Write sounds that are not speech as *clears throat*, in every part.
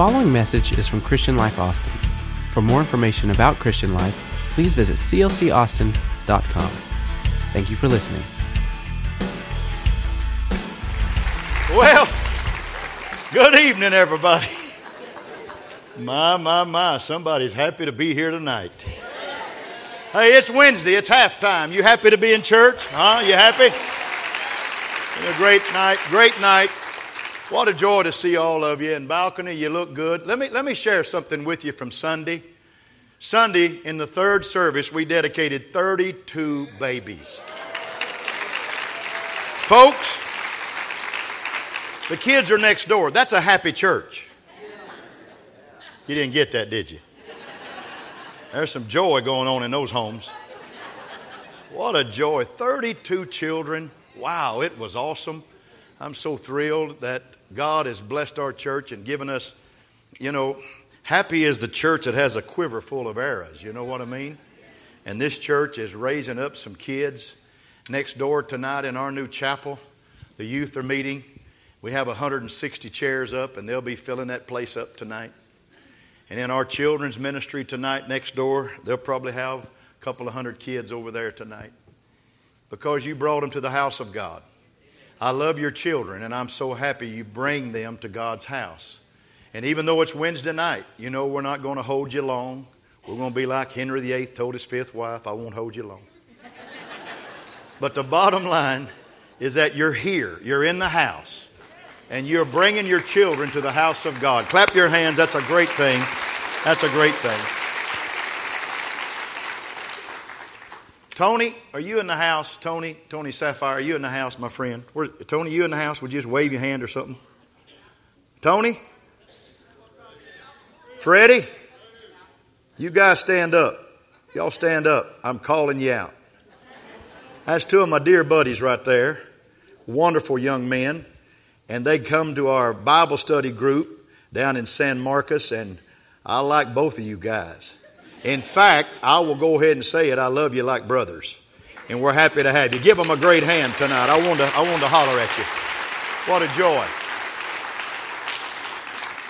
following message is from Christian Life Austin. For more information about Christian Life, please visit clcaustin.com. Thank you for listening. Well, good evening, everybody. My, my, my, somebody's happy to be here tonight. Hey, it's Wednesday, it's halftime. You happy to be in church? Huh? You happy? A great night, great night. What a joy to see all of you in balcony. You look good. Let me, let me share something with you from Sunday. Sunday, in the third service, we dedicated 32 babies. Folks, the kids are next door. That's a happy church. You didn't get that, did you? There's some joy going on in those homes. What a joy. 32 children. Wow, it was awesome. I'm so thrilled that God has blessed our church and given us, you know, happy is the church that has a quiver full of arrows. You know what I mean? And this church is raising up some kids. Next door tonight in our new chapel, the youth are meeting. We have 160 chairs up, and they'll be filling that place up tonight. And in our children's ministry tonight, next door, they'll probably have a couple of hundred kids over there tonight because you brought them to the house of God. I love your children, and I'm so happy you bring them to God's house. And even though it's Wednesday night, you know we're not going to hold you long. We're going to be like Henry VIII told his fifth wife, I won't hold you long. but the bottom line is that you're here, you're in the house and you're bringing your children to the house of God. Clap your hands. That's a great thing. That's a great thing. Tony, are you in the house? Tony, Tony Sapphire, are you in the house, my friend? Where, Tony, you in the house? Would you just wave your hand or something? Tony? Freddie? You guys stand up. Y'all stand up. I'm calling you out. That's two of my dear buddies right there. Wonderful young men and they come to our Bible study group down in San Marcos, and I like both of you guys. In fact, I will go ahead and say it. I love you like brothers, and we're happy to have you. Give them a great hand tonight. I want to, I want to holler at you. What a joy.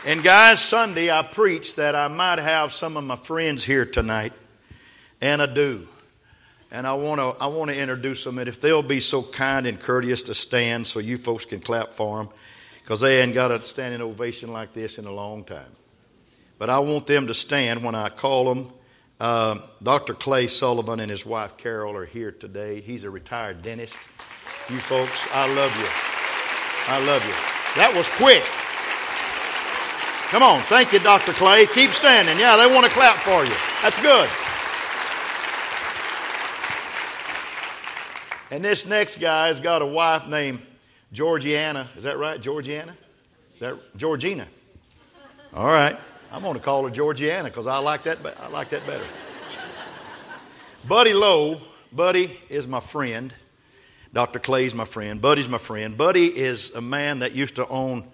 And guys, Sunday I preached that I might have some of my friends here tonight, and I do. And I want to I want to introduce them, and if they'll be so kind and courteous to stand so you folks can clap for them, because they ain't got a standing ovation like this in a long time. But I want them to stand when I call them. Uh, Dr. Clay Sullivan and his wife Carol are here today. He's a retired dentist. You folks, I love you. I love you. That was quick. Come on, thank you, Dr. Clay. Keep standing. Yeah, they want to clap for you. That's good. And this next guy has got a wife named Georgiana. Is that right? Georgiana? Is that Georgina? All right. I'm going to call her Georgiana because I like that. I like that better. Buddy Lowe. Buddy is my friend. Dr. Clay's my friend. Buddy's my friend. Buddy is a man that used to own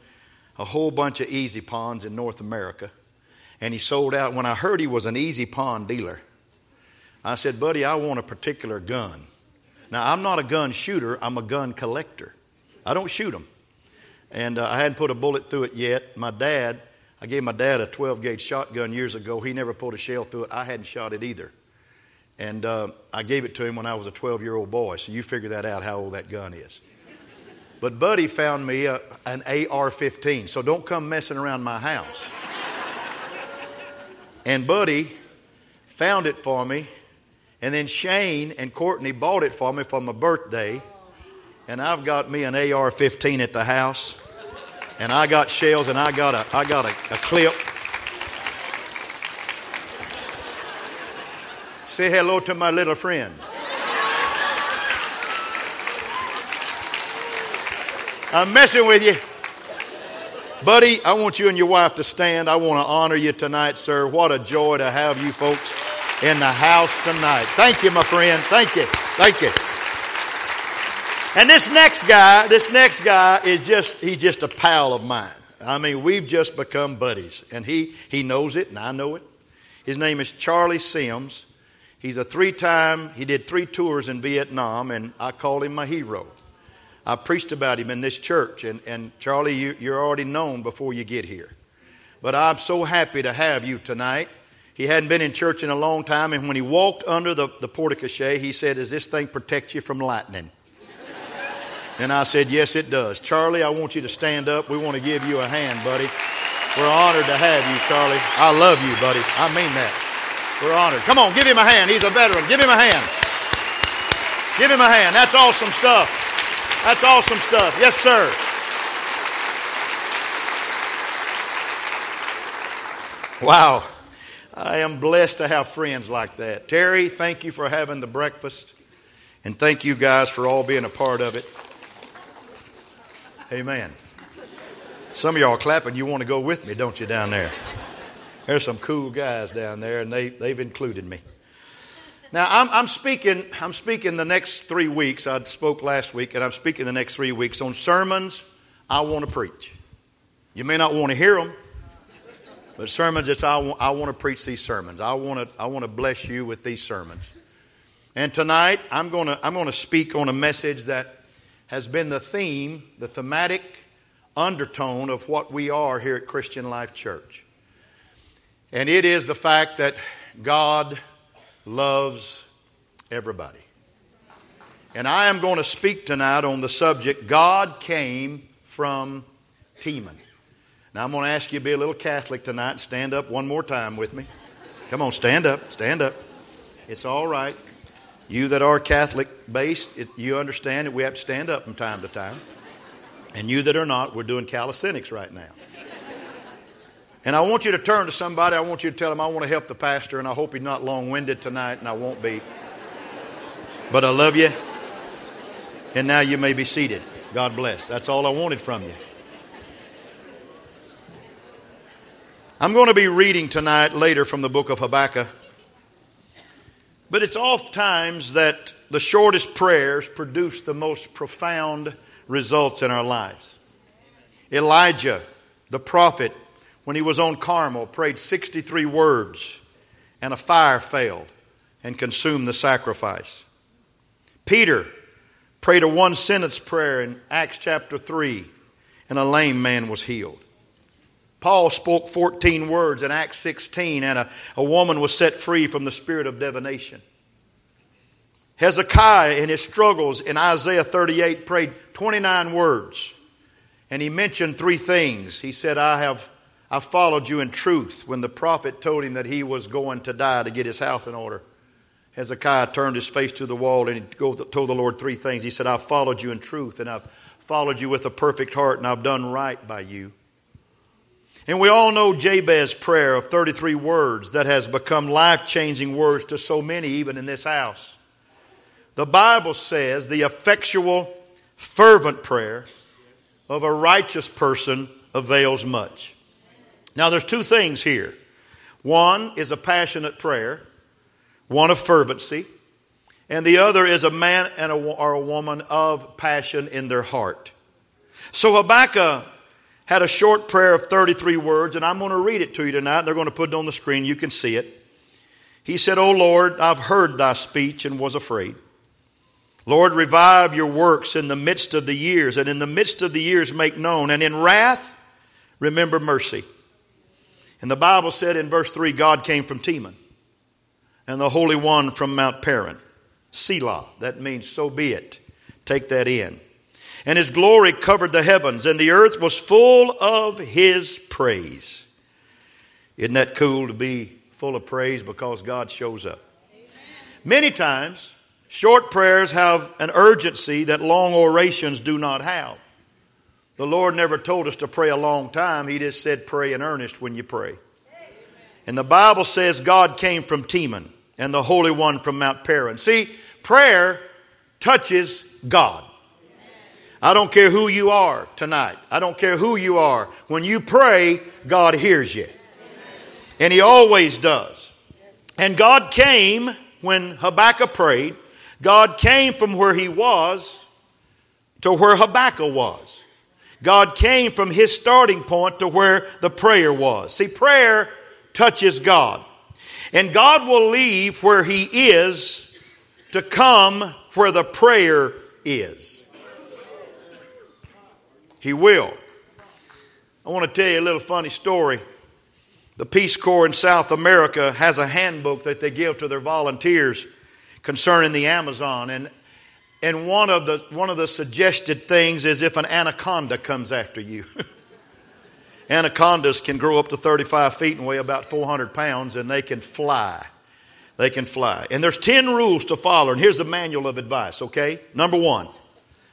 a whole bunch of EZPAWNs in North America. And he sold out. When I heard he was an EZPAWN dealer, I said, Buddy, I want a particular gun. Now, I'm not a gun shooter, I'm a gun collector. I don't shoot them. And uh, I hadn't put a bullet through it yet. My dad, I gave my dad a 12 gauge shotgun years ago. He never pulled a shell through it. I hadn't shot it either. And uh, I gave it to him when I was a 12 year old boy. So you figure that out how old that gun is. But Buddy found me a, an AR 15. So don't come messing around my house. and Buddy found it for me and then Shane and Courtney bought it for me for my birthday. And I've got me an AR 15 at the house. And I got shells and I got a, I got a, a clip. Say hello to my little friend. I'm messing with you. Buddy, I want you and your wife to stand. I want to honor you tonight, sir. What a joy to have you folks in the house tonight. Thank you, my friend. Thank you. Thank you. And this next guy, this next guy is just, he's just a pal of mine. I mean, we've just become buddies. And he, he knows it, and I know it. His name is Charlie Sims. He's a three time, he did three tours in Vietnam, and I call him my hero. I preached about him in this church, and, and Charlie, you, you're already known before you get here. But I'm so happy to have you tonight. He hadn't been in church in a long time, and when he walked under the, the portico, he said, Does this thing protect you from lightning? And I said, Yes, it does. Charlie, I want you to stand up. We want to give you a hand, buddy. We're honored to have you, Charlie. I love you, buddy. I mean that. We're honored. Come on, give him a hand. He's a veteran. Give him a hand. Give him a hand. That's awesome stuff. That's awesome stuff. Yes, sir. Wow. I am blessed to have friends like that. Terry, thank you for having the breakfast. And thank you guys for all being a part of it. Amen. Some of y'all clapping, you want to go with me, don't you, down there? There's some cool guys down there, and they, they've included me. Now, I'm, I'm, speaking, I'm speaking the next three weeks. I spoke last week, and I'm speaking the next three weeks on sermons I want to preach. You may not want to hear them, but sermons, it's I want, I want to preach these sermons. I want to, I want to bless you with these sermons. And tonight, I'm going to, I'm going to speak on a message that has been the theme, the thematic undertone of what we are here at Christian Life Church. And it is the fact that God loves everybody. And I am going to speak tonight on the subject God came from Teman. Now, I'm going to ask you to be a little Catholic tonight. Stand up one more time with me. Come on, stand up. Stand up. It's all right. You that are Catholic based, it, you understand that we have to stand up from time to time. And you that are not, we're doing calisthenics right now. And I want you to turn to somebody. I want you to tell them, I want to help the pastor, and I hope he's not long winded tonight, and I won't be. But I love you. And now you may be seated. God bless. That's all I wanted from you. I'm going to be reading tonight later from the book of Habakkuk. But it's oft times that the shortest prayers produce the most profound results in our lives. Elijah, the prophet, when he was on Carmel, prayed 63 words, and a fire failed and consumed the sacrifice. Peter prayed a one sentence prayer in Acts chapter 3, and a lame man was healed. Paul spoke 14 words in Acts 16, and a, a woman was set free from the spirit of divination. Hezekiah, in his struggles in Isaiah 38, prayed 29 words, and he mentioned three things. He said, I have I followed you in truth when the prophet told him that he was going to die to get his house in order. Hezekiah turned his face to the wall and he told the Lord three things. He said, I've followed you in truth, and I've followed you with a perfect heart, and I've done right by you. And we all know Jabez's prayer of 33 words that has become life changing words to so many, even in this house. The Bible says the effectual, fervent prayer of a righteous person avails much. Now, there's two things here. One is a passionate prayer, one of fervency, and the other is a man and a, or a woman of passion in their heart. So Habakkuk had a short prayer of 33 words, and I'm going to read it to you tonight. They're going to put it on the screen. You can see it. He said, O Lord, I've heard thy speech and was afraid. Lord, revive your works in the midst of the years, and in the midst of the years make known, and in wrath remember mercy. And the Bible said in verse 3 God came from Teman, and the Holy One from Mount Paran. Selah, that means so be it. Take that in and his glory covered the heavens, and the earth was full of his praise. Isn't that cool to be full of praise because God shows up? Many times, short prayers have an urgency that long orations do not have. The Lord never told us to pray a long time, He just said, pray in earnest when you pray. And the Bible says God came from Teman and the Holy One from Mount Paran. See, prayer touches God. I don't care who you are tonight. I don't care who you are. When you pray, God hears you. And He always does. And God came when Habakkuk prayed. God came from where he was to where Habakkuk was. God came from his starting point to where the prayer was. See, prayer touches God. And God will leave where he is to come where the prayer is. He will. I want to tell you a little funny story. The Peace Corps in South America has a handbook that they give to their volunteers concerning the Amazon. And, and one, of the, one of the suggested things is if an anaconda comes after you. *laughs* Anacondas can grow up to 35 feet and weigh about 400 pounds, and they can fly. They can fly. And there's 10 rules to follow, and here's the manual of advice, okay? Number one,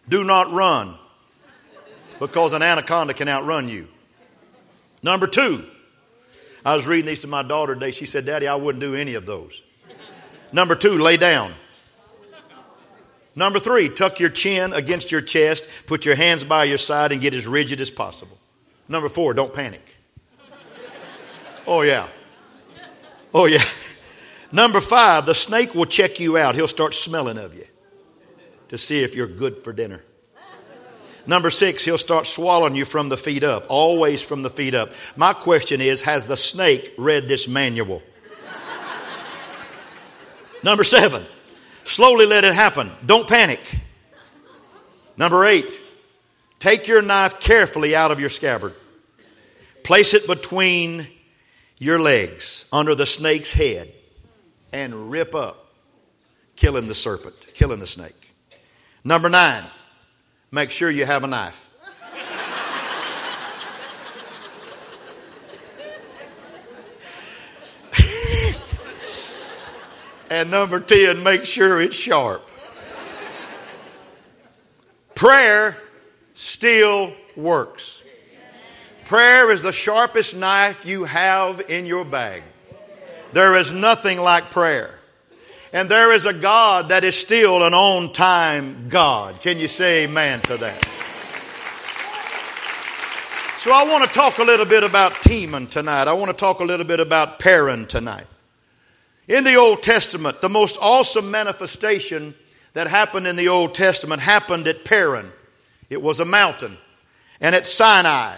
do not run because an anaconda can outrun you. Number two, I was reading these to my daughter today. She said, Daddy, I wouldn't do any of those. Number two, lay down. Number three, tuck your chin against your chest, put your hands by your side, and get as rigid as possible. Number four, don't panic. Oh, yeah. Oh, yeah. Number five, the snake will check you out. He'll start smelling of you to see if you're good for dinner. Number six, he'll start swallowing you from the feet up, always from the feet up. My question is Has the snake read this manual? *laughs* Number seven, slowly let it happen. Don't panic. Number eight, take your knife carefully out of your scabbard. Place it between your legs under the snake's head and rip up, killing the serpent, killing the snake. Number nine, make sure you have a knife. *laughs* and number 10, make sure it's sharp. Prayer still works. Prayer is the sharpest knife you have in your bag. There is nothing like prayer. And there is a God that is still an on time God. Can you say amen to that? So I want to talk a little bit about Teman tonight. I want to talk a little bit about Paran tonight. In the Old Testament, the most awesome manifestation that happened in the Old Testament happened at Paran. It was a mountain. And at Sinai.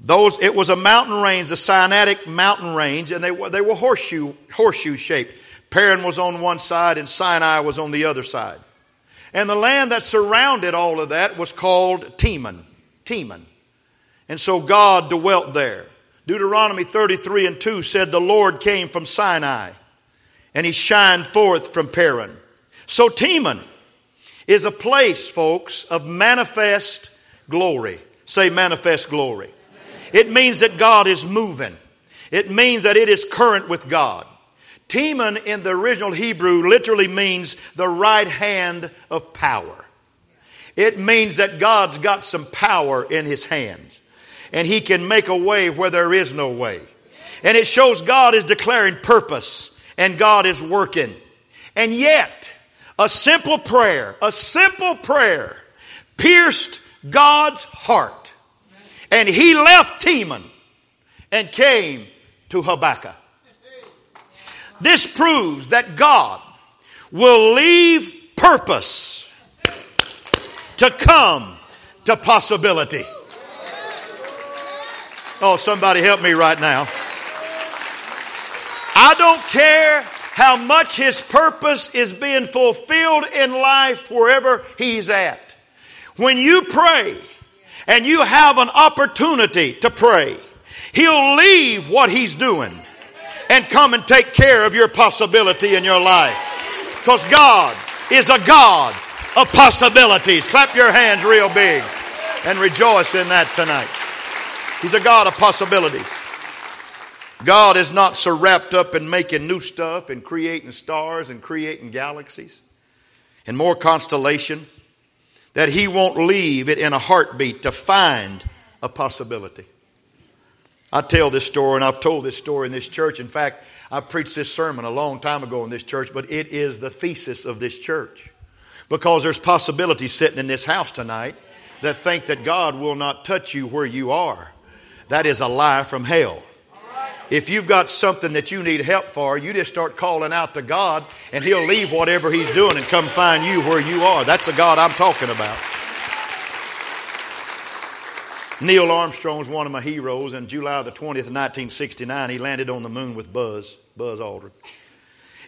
Those, it was a mountain range, the Sinaitic mountain range, and they were, they were horseshoe, horseshoe shaped. Paran was on one side and Sinai was on the other side. And the land that surrounded all of that was called Teman. Teman. And so God dwelt there. Deuteronomy 33 and 2 said, The Lord came from Sinai and he shined forth from Paran. So Teman is a place, folks, of manifest glory. Say manifest glory. It means that God is moving. It means that it is current with God. Teman in the original Hebrew literally means the right hand of power. It means that God's got some power in his hands and he can make a way where there is no way. And it shows God is declaring purpose and God is working. And yet, a simple prayer, a simple prayer pierced God's heart and he left Teman and came to Habakkuk. This proves that God will leave purpose to come to possibility. Oh, somebody help me right now. I don't care how much his purpose is being fulfilled in life wherever he's at. When you pray, and you have an opportunity to pray, He'll leave what He's doing and come and take care of your possibility in your life. Because God is a God of possibilities. Clap your hands real big and rejoice in that tonight. He's a God of possibilities. God is not so wrapped up in making new stuff and creating stars and creating galaxies and more constellation that He won't leave it in a heartbeat to find a possibility. I tell this story, and I've told this story in this church. In fact, I preached this sermon a long time ago in this church, but it is the thesis of this church. Because there's possibilities sitting in this house tonight that think that God will not touch you where you are. That is a lie from hell. If you've got something that you need help for, you just start calling out to God and He'll leave whatever He's doing and come find you where you are. That's the God I'm talking about. Neil Armstrong was one of my heroes. In July the 20th, 1969, he landed on the moon with Buzz, Buzz Aldrin.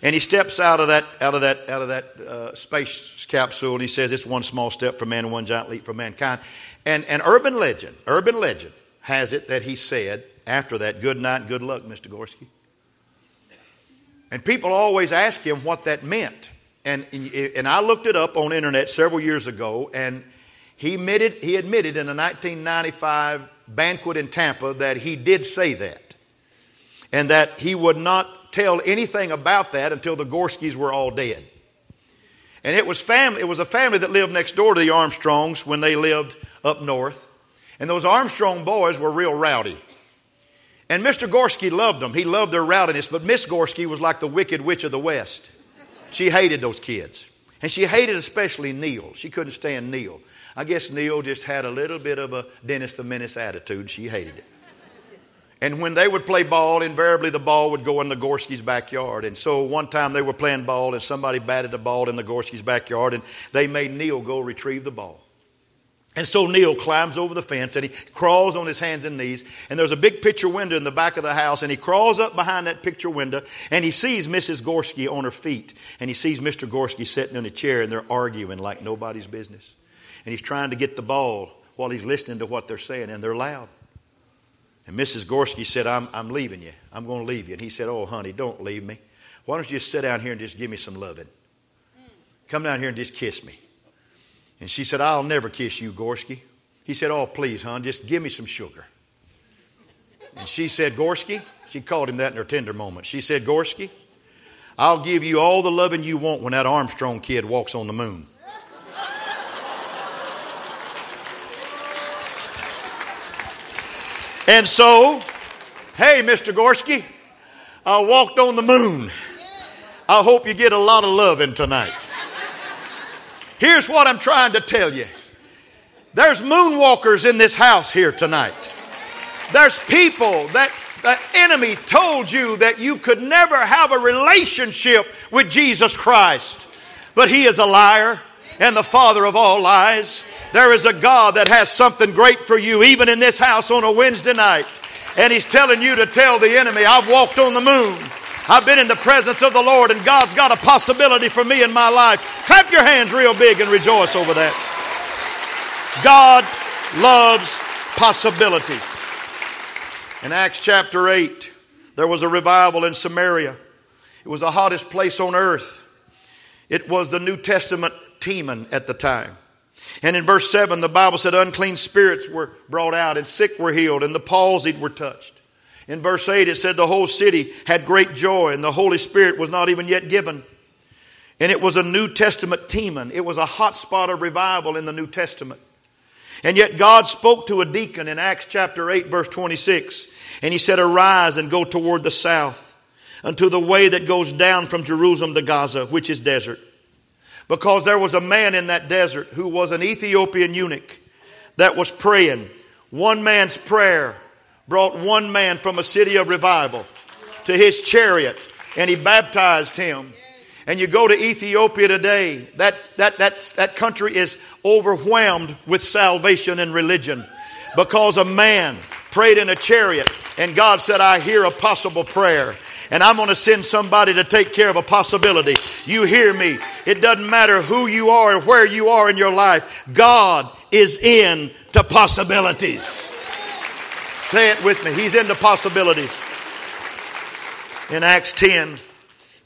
And he steps out of that, out of that, out of that uh, space capsule and he says, It's one small step for man one giant leap for mankind. And an urban legend, urban legend has it that he said, after that, good night good luck, Mr. Gorsky. And people always ask him what that meant. And, and I looked it up on internet several years ago, and he admitted, he admitted in a 1995 banquet in Tampa that he did say that. And that he would not tell anything about that until the Gorskys were all dead. And it was, family, it was a family that lived next door to the Armstrongs when they lived up north. And those Armstrong boys were real rowdy. And Mr. Gorsky loved them. He loved their rowdiness, but Miss Gorsky was like the wicked witch of the West. She hated those kids. And she hated especially Neil. She couldn't stand Neil. I guess Neil just had a little bit of a Dennis the Menace attitude. She hated it. And when they would play ball, invariably the ball would go in the Gorsky's backyard. And so one time they were playing ball and somebody batted the ball in the Gorsky's backyard and they made Neil go retrieve the ball. And so Neil climbs over the fence and he crawls on his hands and knees. And there's a big picture window in the back of the house. And he crawls up behind that picture window and he sees Mrs. Gorsky on her feet. And he sees Mr. Gorsky sitting in a chair and they're arguing like nobody's business. And he's trying to get the ball while he's listening to what they're saying. And they're loud. And Mrs. Gorsky said, I'm, I'm leaving you. I'm going to leave you. And he said, Oh, honey, don't leave me. Why don't you just sit down here and just give me some loving? Come down here and just kiss me. And she said, I'll never kiss you, Gorsky. He said, Oh, please, hon, just give me some sugar. And she said, Gorsky, she called him that in her tender moment. She said, Gorsky, I'll give you all the loving you want when that Armstrong kid walks on the moon. And so, hey, Mr. Gorsky, I walked on the moon. I hope you get a lot of loving tonight. Here's what I'm trying to tell you there's moonwalkers in this house here tonight. There's people that the enemy told you that you could never have a relationship with Jesus Christ. But he is a liar and the father of all lies. There is a God that has something great for you, even in this house on a Wednesday night. And he's telling you to tell the enemy, I've walked on the moon. I've been in the presence of the Lord, and God's got a possibility for me in my life. Clap your hands real big and rejoice over that. God loves possibility. In Acts chapter 8, there was a revival in Samaria. It was the hottest place on earth. It was the New Testament Teman at the time. And in verse 7, the Bible said unclean spirits were brought out, and sick were healed, and the palsied were touched. In verse 8, it said the whole city had great joy, and the Holy Spirit was not even yet given. And it was a New Testament Teman. It was a hot spot of revival in the New Testament. And yet God spoke to a deacon in Acts chapter 8, verse 26. And he said, Arise and go toward the south unto the way that goes down from Jerusalem to Gaza, which is desert. Because there was a man in that desert who was an Ethiopian eunuch that was praying. One man's prayer brought one man from a city of revival to his chariot and he baptized him. And you go to Ethiopia today, that, that, that, that country is overwhelmed with salvation and religion because a man prayed in a chariot and God said, I hear a possible prayer. And I'm going to send somebody to take care of a possibility. You hear me. It doesn't matter who you are or where you are in your life. God is into possibilities. Say it with me. He's into possibilities. In Acts 10,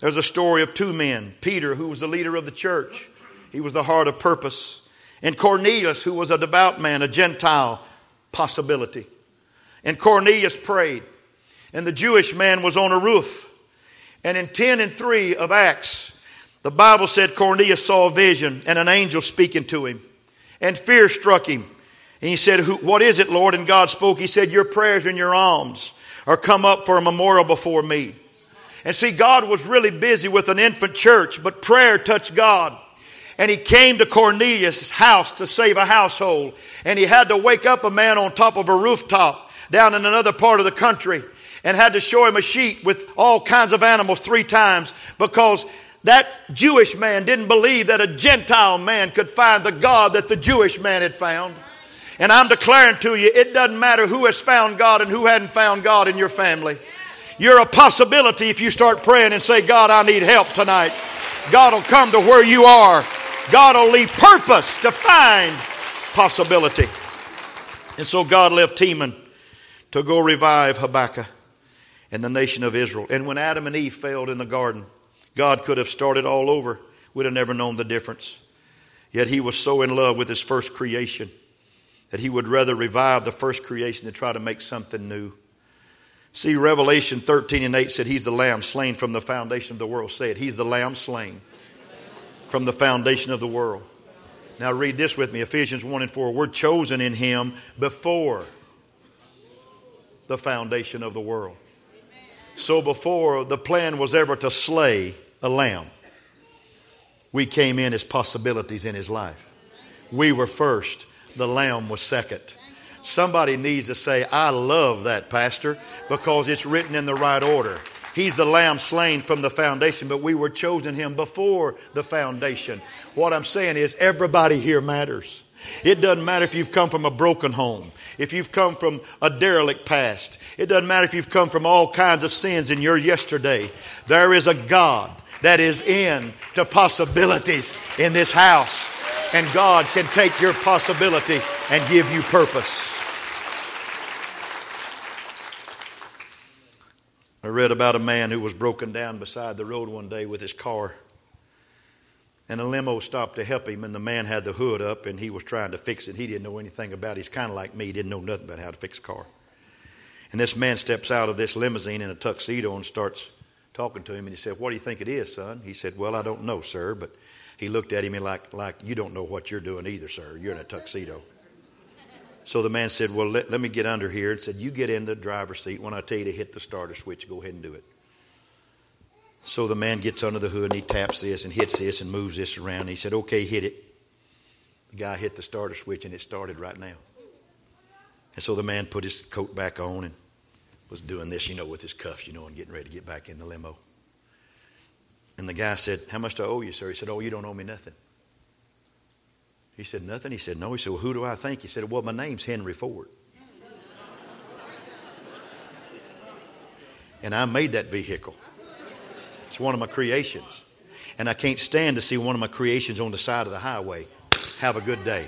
there's a story of two men Peter, who was the leader of the church, he was the heart of purpose, and Cornelius, who was a devout man, a Gentile possibility. And Cornelius prayed, and the Jewish man was on a roof. And in 10 and 3 of Acts, the Bible said Cornelius saw a vision and an angel speaking to him, and fear struck him. And he said, What is it, Lord? And God spoke. He said, Your prayers and your alms are come up for a memorial before me. And see, God was really busy with an infant church, but prayer touched God. And he came to Cornelius' house to save a household. And he had to wake up a man on top of a rooftop down in another part of the country and had to show him a sheet with all kinds of animals three times because that Jewish man didn't believe that a Gentile man could find the God that the Jewish man had found. And I'm declaring to you, it doesn't matter who has found God and who hadn't found God in your family. You're a possibility if you start praying and say, God, I need help tonight. God will come to where you are. God will leave purpose to find possibility. And so God left Teman to go revive Habakkuk and the nation of Israel. And when Adam and Eve failed in the garden, God could have started all over. We'd have never known the difference. Yet he was so in love with his first creation that he would rather revive the first creation than try to make something new. See, Revelation 13 and 8 said, He's the lamb slain from the foundation of the world. Say it. He's the lamb slain from the foundation of the world. Now read this with me Ephesians 1 and 4. We're chosen in Him before the foundation of the world. So before the plan was ever to slay a lamb, we came in as possibilities in His life. We were first, the lamb was second. Somebody needs to say, I love that, Pastor, because it's written in the right order. He's the lamb slain from the foundation, but we were chosen him before the foundation. What I'm saying is, everybody here matters. It doesn't matter if you've come from a broken home, if you've come from a derelict past. It doesn't matter if you've come from all kinds of sins in your yesterday. There is a God that is in to possibilities in this house. And God can take your possibility and give you purpose. I read about a man who was broken down beside the road one day with his car. And a limo stopped to help him, and the man had the hood up, and he was trying to fix it. He didn't know anything about it. He's kind of like me, he didn't know nothing about how to fix a car. And this man steps out of this limousine in a tuxedo and starts talking to him, and he said, What do you think it is, son? He said, Well, I don't know, sir. But he looked at him like, like You don't know what you're doing either, sir. You're in a tuxedo. So the man said, Well, let, let me get under here and said, You get in the driver's seat. When I tell you to hit the starter switch, go ahead and do it. So the man gets under the hood and he taps this and hits this and moves this around. And he said, Okay, hit it. The guy hit the starter switch and it started right now. And so the man put his coat back on and was doing this, you know, with his cuffs, you know, and getting ready to get back in the limo. And the guy said, How much do I owe you, sir? He said, Oh, you don't owe me nothing. He said, Nothing. He said, No. He said, Well, who do I think? He said, Well, my name's Henry Ford. and I made that vehicle. It's one of my creations. And I can't stand to see one of my creations on the side of the highway. Have a good day.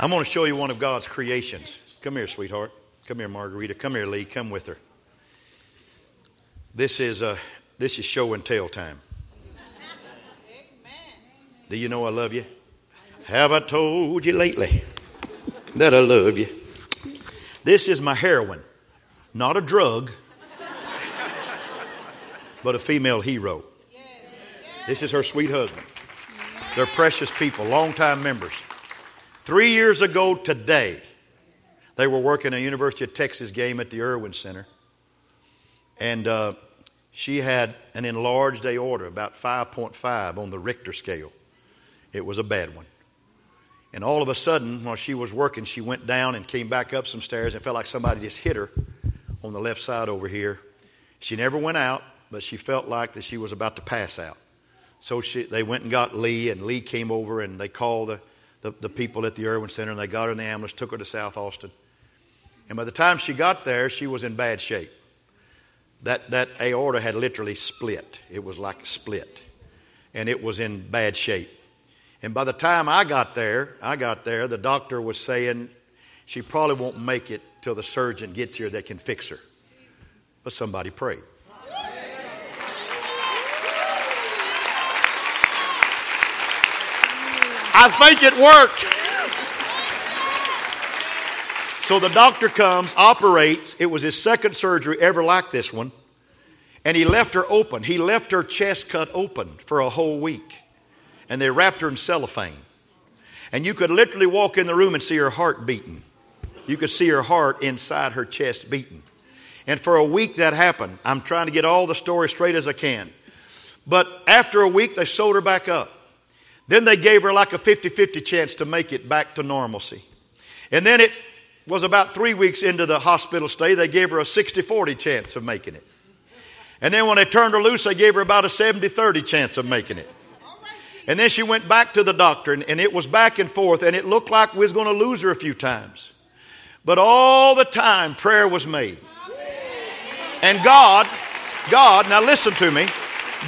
I'm going to show you one of God's creations. Come here, sweetheart. Come here, Margarita. Come here, Lee. Come with her. This is, uh, this is show and tell time. Do you know I love you? Have I told you lately that I love you? This is my heroine. Not a drug, but a female hero. This is her sweet husband. They're precious people, longtime members. Three years ago today, they were working a University of Texas game at the Erwin Center. And uh, she had an enlarged aorta, about 5.5 on the Richter scale. It was a bad one. And all of a sudden, while she was working, she went down and came back up some stairs and felt like somebody just hit her on the left side over here. She never went out, but she felt like that she was about to pass out. So she, they went and got Lee, and Lee came over and they called the, the, the people at the Erwin Center and they got her in the ambulance, took her to South Austin. And by the time she got there, she was in bad shape. That, that aorta had literally split. It was like split. And it was in bad shape. And by the time I got there, I got there, the doctor was saying she probably won't make it till the surgeon gets here that can fix her. But somebody prayed. I think it worked. So the doctor comes, operates. It was his second surgery ever like this one. And he left her open. He left her chest cut open for a whole week and they wrapped her in cellophane. And you could literally walk in the room and see her heart beating. You could see her heart inside her chest beating. And for a week that happened. I'm trying to get all the story straight as I can. But after a week, they sewed her back up. Then they gave her like a 50 50 chance to make it back to normalcy. And then it was about three weeks into the hospital stay, they gave her a 60 40 chance of making it. And then when they turned her loose, they gave her about a 70 30 chance of making it. And then she went back to the doctor, and, and it was back and forth, and it looked like we was going to lose her a few times. But all the time, prayer was made. And God, God, now listen to me,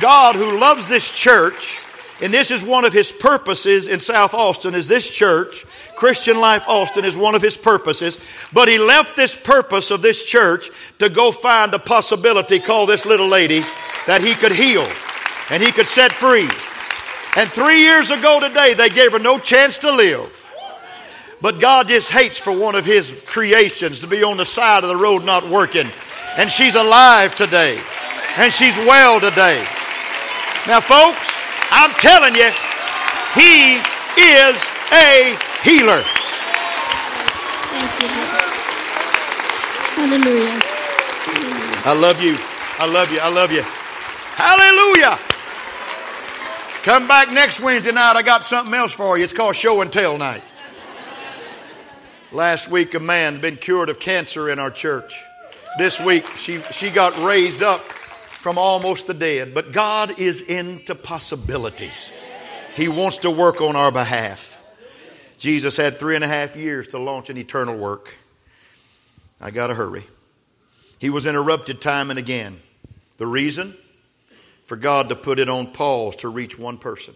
God who loves this church And this is one of his purposes in South Austin is this church. Christian Life Austin is one of his purposes. But he left this purpose of this church to go find a possibility call this little lady that he could heal and he could set free. And three years ago today, they gave her no chance to live. But God just hates for one of his creations to be on the side of the road not working. And she's alive today. And she's well today. Now, folks, I'm telling you, He is a healer. Thank you, Hallelujah. I love you. I love you. I love you. Hallelujah. Come back next Wednesday night. I got something else for you. It's called Show and Tell Night. Last week, a man had been cured of cancer in our church. This week, she, she got raised up from almost the dead. But God is into possibilities. He wants to work on our behalf. Jesus had three and a half years to launch an eternal work. I got to hurry. He was interrupted time and again. The reason? For God to put it on pause to reach one person.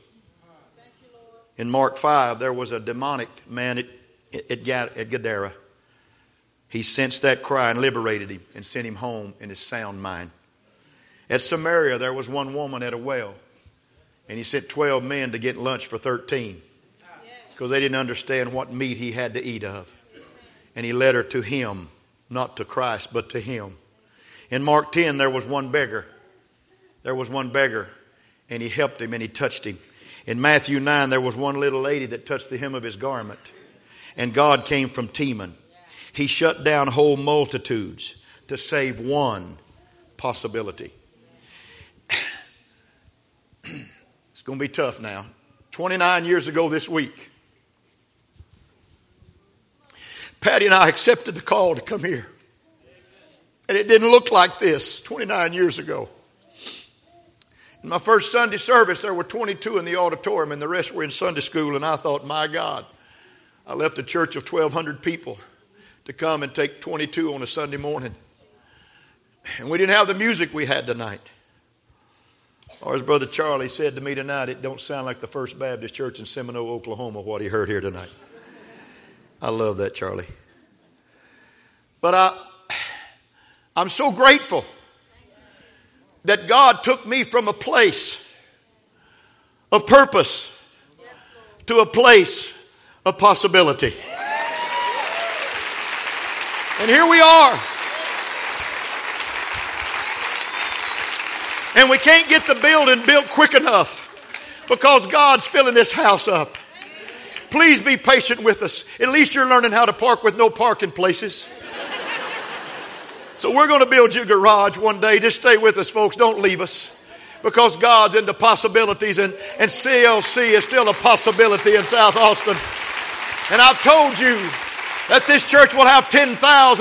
In Mark 5, there was a demonic man at, at, at Gadara. He sensed that cry and liberated him and sent him home in his sound mind. At Samaria, there was one woman at a well, and he sent 12 men to get lunch for 13 because they didn't understand what meat he had to eat of. And he led her to him, not to Christ, but to him. In Mark 10, there was one beggar. There was one beggar, and he helped him and he touched him. In Matthew 9, there was one little lady that touched the hem of his garment, and God came from Teman. He shut down whole multitudes to save one possibility. *clears throat* it's going to be tough now. 29 years ago this week, Patty and I accepted the call to come here. And it didn't look like this 29 years ago. In my first Sunday service, there were 22 in the auditorium, and the rest were in Sunday school. And I thought, my God, I left a church of 1,200 people to come and take 22 on a Sunday morning. And we didn't have the music we had tonight. Or as Brother Charlie said to me tonight, it don't sound like the First Baptist Church in Seminole, Oklahoma, what he heard here tonight. I love that, Charlie. But I, I'm so grateful that God took me from a place of purpose to a place of possibility. And here we are. And we can't get the building built quick enough because God's filling this house up. Please be patient with us. At least you're learning how to park with no parking places. So we're going to build you a garage one day. Just stay with us, folks. Don't leave us. Because God's into possibilities, and, and CLC is still a possibility in South Austin. And I've told you that this church will have 10,000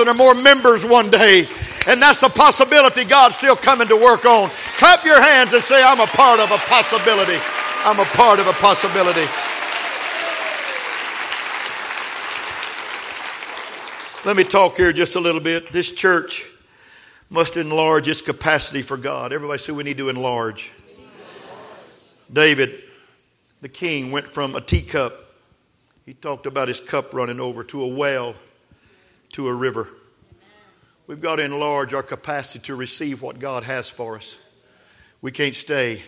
or more members one day. And that's a possibility God's still coming to work on. Clap your hands and say, I'm a part of a possibility. I'm a part of a possibility. Let me talk here just a little bit. This church must enlarge its capacity for God. Everybody say we need to enlarge. David, the king, went from a teacup, he talked about his cup running over, to a well, to a river. We've got to enlarge our capacity to receive what God has for us. We can't stay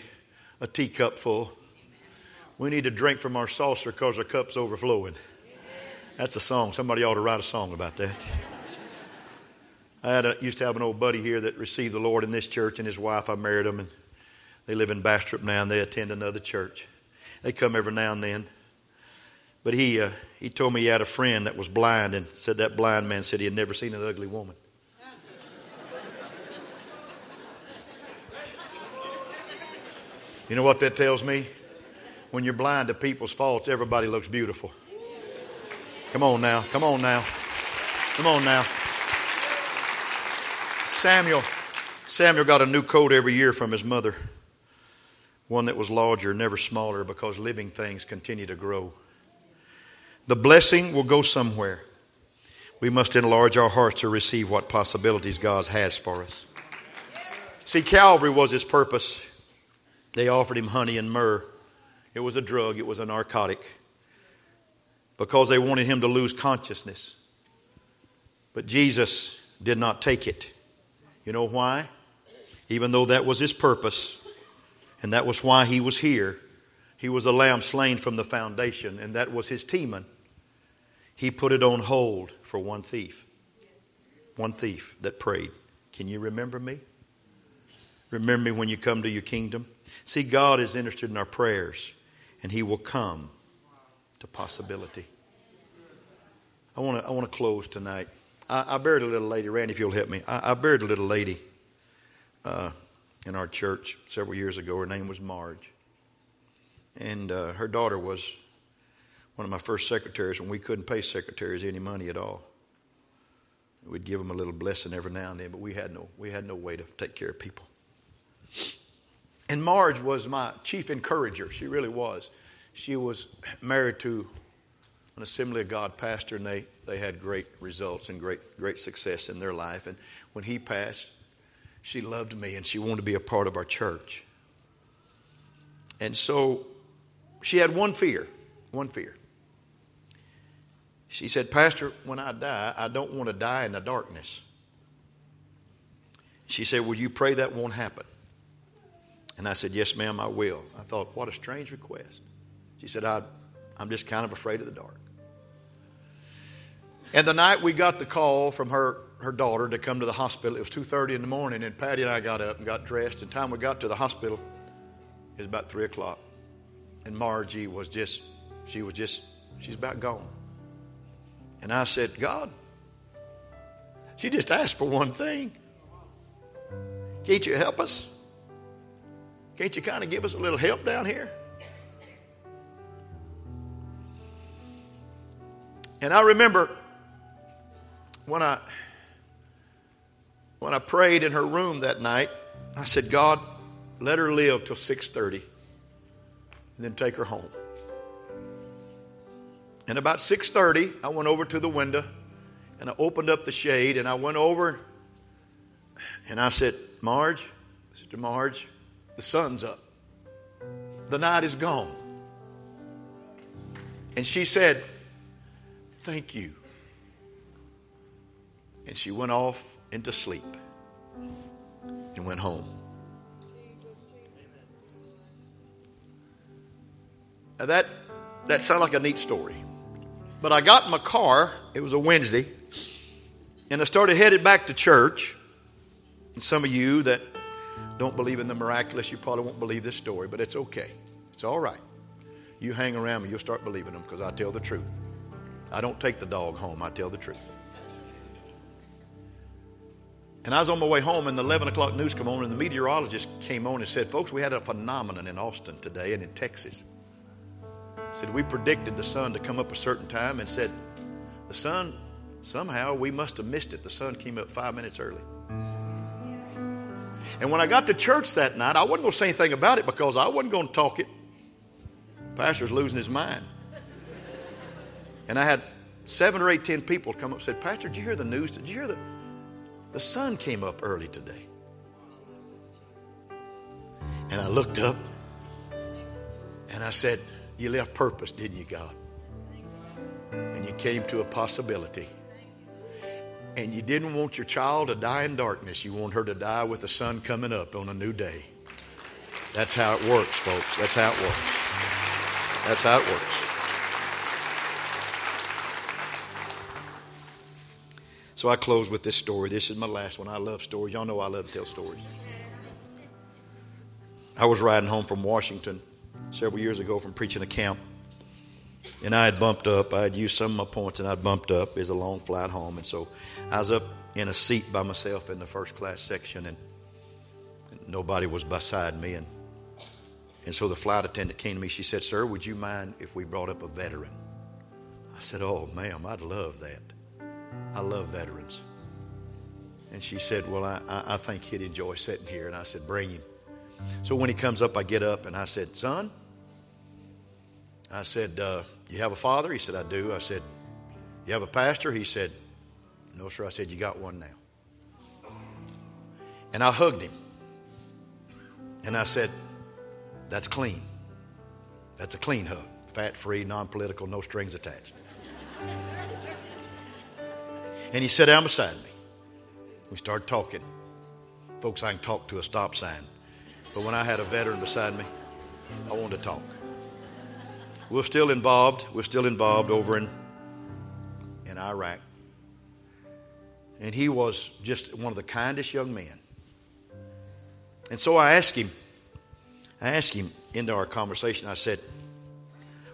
a teacup full. We need to drink from our saucer because our cup's overflowing. That's a song. Somebody ought to write a song about that. I used to have an old buddy here that received the Lord in this church, and his wife, I married them, and they live in Bastrop now, and they attend another church. They come every now and then. But he, uh, he told me he had a friend that was blind, and said that blind man said he had never seen an ugly woman. You know what that tells me? When you're blind to people's faults, everybody looks beautiful. Come on now. Come on now. Come on now. Samuel. Samuel got a new coat every year from his mother. One that was larger, never smaller, because living things continue to grow. The blessing will go somewhere. We must enlarge our hearts to receive what possibilities God has for us. See, Calvary was his purpose. They offered him honey and myrrh, It was a drug, it was a narcotic, because they wanted him to lose consciousness. But Jesus did not take it. You know why? Even though that was his purpose, and that was why he was here, he was a lamb slain from the foundation, and that was his teman. He put it on hold for one thief. One thief that prayed. Can you remember me? Remember me when you come to your kingdom? See, God is interested in our prayers, and He will come to possibility. I want to I want to close tonight. I, I, buried a little lady. Randy, if you'll help me. I, I buried a little lady uh, in our church several years ago. Her name was Marge. And uh, her daughter was one of my first secretaries when we couldn't pay secretaries any money at all. We'd give them a little blessing every now and then, but we had no, we had no way to take care of people. And Marge was my chief encourager. She really was. She was married to an Assembly of God pastor, and they, they had great results and great, great success in their life. And when he passed, she loved me and she wanted to be a part of our church. And so she had one fear, one fear. She said, Pastor, when I die, I don't want to die in the darkness. She said, Will you pray that won't happen? And I said, Yes, ma'am, I will. I thought, What a strange request. She said, I, I'm just kind of afraid of the dark. And the night we got the call from her, her daughter to come to the hospital, it was 2.30 in the morning, and Patty and I got up and got dressed. And time we got to the hospital, it was about 3 o'clock. And Margie was just, she was just, she's about gone. And I said, God, she just asked for one thing. Can't you help us? Can't you kind of give us a little help down here? And I remember when I when I prayed in her room that night, I said, God, let her live till 6:30 and then take her home. And about 6:30, I went over to the window and I opened up the shade and I went over and I said, Marge, I said to Marge, the sun's up. The night is gone. And she said, Thank you. And she went off into sleep and went home. Now that that sounded like a neat story. But I got in my car, it was a Wednesday, and I started headed back to church. And some of you that don't believe in the miraculous, you probably won't believe this story, but it's okay. It's all right. You hang around me, you'll start believing them because I tell the truth. I don't take the dog home, I tell the truth. And I was on my way home, and the 11 o'clock news came on, and the meteorologist came on and said, Folks, we had a phenomenon in Austin today and in Texas. Said, We predicted the sun to come up a certain time, and said, The sun, somehow we must have missed it. The sun came up five minutes early. And when I got to church that night, I wasn't going to say anything about it because I wasn't going to talk it. pastor's losing his mind. And I had seven or eight, ten people come up and said, Pastor, did you hear the news? Did you hear the the sun came up early today? And I looked up and I said, You left purpose, didn't you, God? And you came to a possibility and you didn't want your child to die in darkness. You want her to die with the sun coming up on a new day. That's how it works, folks. That's how it works. That's how it works. So I close with this story. This is my last one. I love stories. Y'all know I love to tell stories. I was riding home from Washington several years ago from preaching a camp. And I had bumped up. I had used some of my points and I'd bumped up. It was a long flight home. And so I was up in a seat by myself in the first class section and nobody was beside me. And, and so the flight attendant came to me. She said, Sir, would you mind if we brought up a veteran? I said, Oh, ma'am, I'd love that. I love veterans. And she said, Well, I, I think he'd enjoy sitting here. And I said, Bring him. So when he comes up, I get up and I said, Son, I said, uh, You have a father? He said, I do. I said, You have a pastor? He said, No, sir. I said, You got one now. And I hugged him. And I said, That's clean. That's a clean hug. Fat free, non political, no strings attached. And he sat down beside me. We started talking. Folks, I can talk to a stop sign. But when I had a veteran beside me, I wanted to talk. We're still involved. We're still involved over in, in Iraq. And he was just one of the kindest young men. And so I asked him, I asked him into our conversation, I said,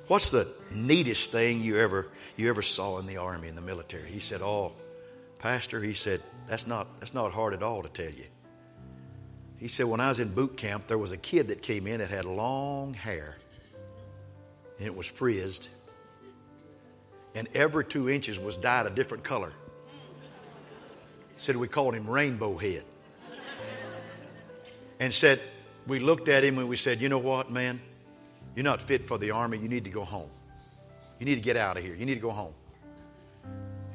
What's the neatest thing you ever you ever saw in the army, in the military? He said, Oh, Pastor, he said, that's not that's not hard at all to tell you. He said, when I was in boot camp, there was a kid that came in that had long hair. And it was frizzed. And every two inches was dyed a different color. Said we called him Rainbow Head. And said, we looked at him and we said, you know what, man? You're not fit for the army. You need to go home. You need to get out of here. You need to go home.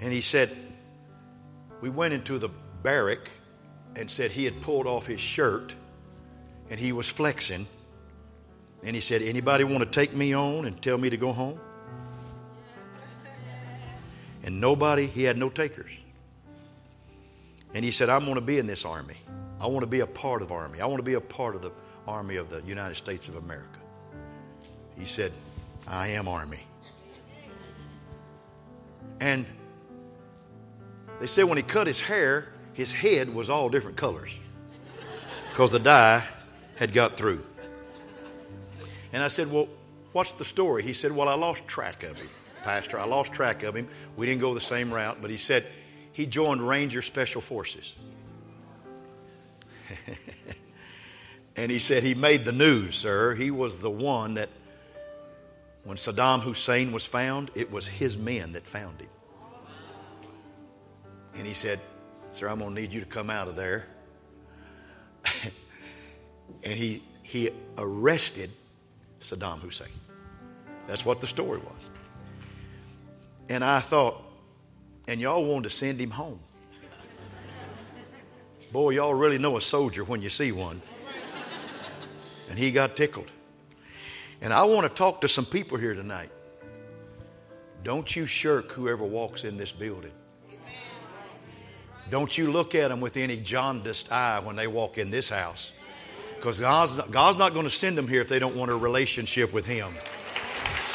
And he said, we went into the barrack and said he had pulled off his shirt and he was flexing. And he said, Anybody want to take me on and tell me to go home? And nobody, he had no takers. And he said, I'm going to be in this army. I want to be a part of army. I want to be a part of the army of the United States of America. He said, I am army. And they said when he cut his hair, his head was all different colors because the dye had got through. And I said, Well, what's the story? He said, Well, I lost track of him, Pastor. I lost track of him. We didn't go the same route, but he said he joined Ranger Special Forces. *laughs* and he said he made the news, sir. He was the one that, when Saddam Hussein was found, it was his men that found him. And he said, Sir, I'm going to need you to come out of there. *laughs* and he, he arrested Saddam Hussein. That's what the story was. And I thought, and y'all wanted to send him home. *laughs* Boy, y'all really know a soldier when you see one. And he got tickled. And I want to talk to some people here tonight. Don't you shirk whoever walks in this building. Don't you look at them with any jaundiced eye when they walk in this house. Because God's not, God's not going to send them here if they don't want a relationship with Him.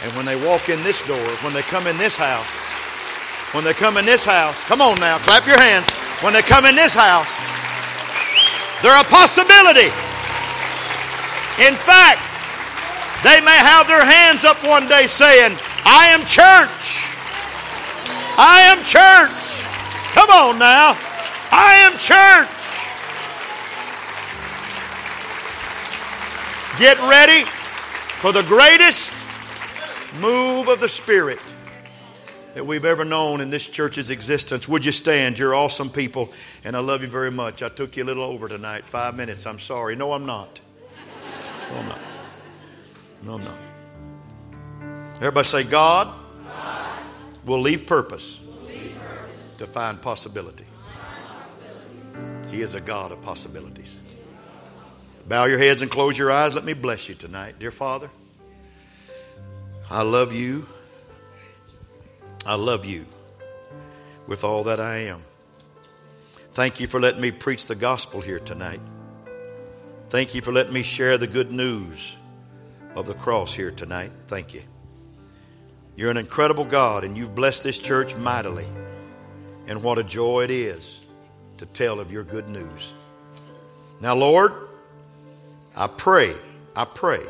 And when they walk in this door, when they come in this house, when they come in this house, come on now, clap your hands. When they come in this house, they're a possibility. In fact, they may have their hands up one day saying, I am church. I am church. Come on now. I am church. Get ready for the greatest move of the Spirit that we've ever known in this church's existence. Would you stand? You're awesome people, and I love you very much. I took you a little over tonight, five minutes. I'm sorry. No, I'm not. No, I'm not. No, I'm not. Everybody say, God, God. will leave purpose, will leave purpose. To find possibility. He is a God of possibilities. Bow your heads and close your eyes. Let me bless you tonight. Dear Father, I love you. I love you with all that I am. Thank you for letting me preach the gospel here tonight. Thank you for letting me share the good news of the cross here tonight. Thank you. You're an incredible God, and you've blessed this church mightily. And what a joy it is to tell of your good news. Now, Lord, I pray, I pray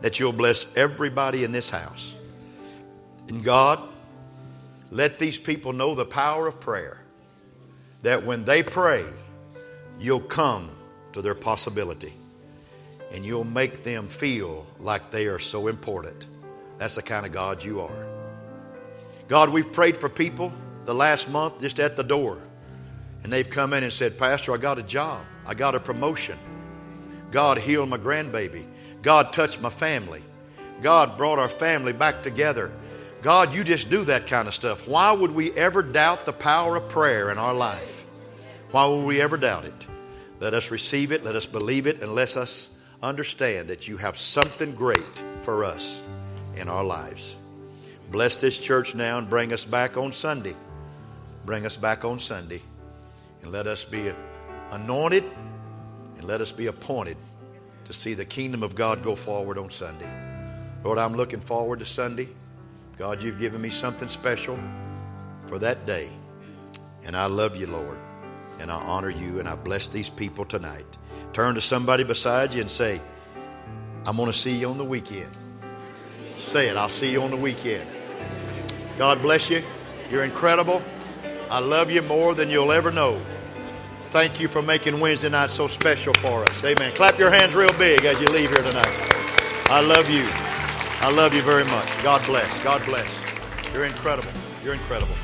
that you'll bless everybody in this house. And God, let these people know the power of prayer. That when they pray, you'll come to their possibility and you'll make them feel like they are so important. That's the kind of God you are. God, we've prayed for people the last month just at the door. And they've come in and said, Pastor, I got a job. I got a promotion. God healed my grandbaby. God touched my family. God brought our family back together. God, you just do that kind of stuff. Why would we ever doubt the power of prayer in our life? Why would we ever doubt it? Let us receive it, let us believe it, and let us understand that you have something great for us in our lives. Bless this church now and bring us back on Sunday. Bring us back on Sunday. And let us be anointed and let us be appointed to see the kingdom of God go forward on Sunday. Lord, I'm looking forward to Sunday. God, you've given me something special for that day. And I love you, Lord. And I honor you and I bless these people tonight. Turn to somebody beside you and say, I'm going to see you on the weekend. Say it, I'll see you on the weekend. God bless you. You're incredible. I love you more than you'll ever know. Thank you for making Wednesday night so special for us. Amen. Clap your hands real big as you leave here tonight. I love you. I love you very much. God bless. God bless. You're incredible. You're incredible.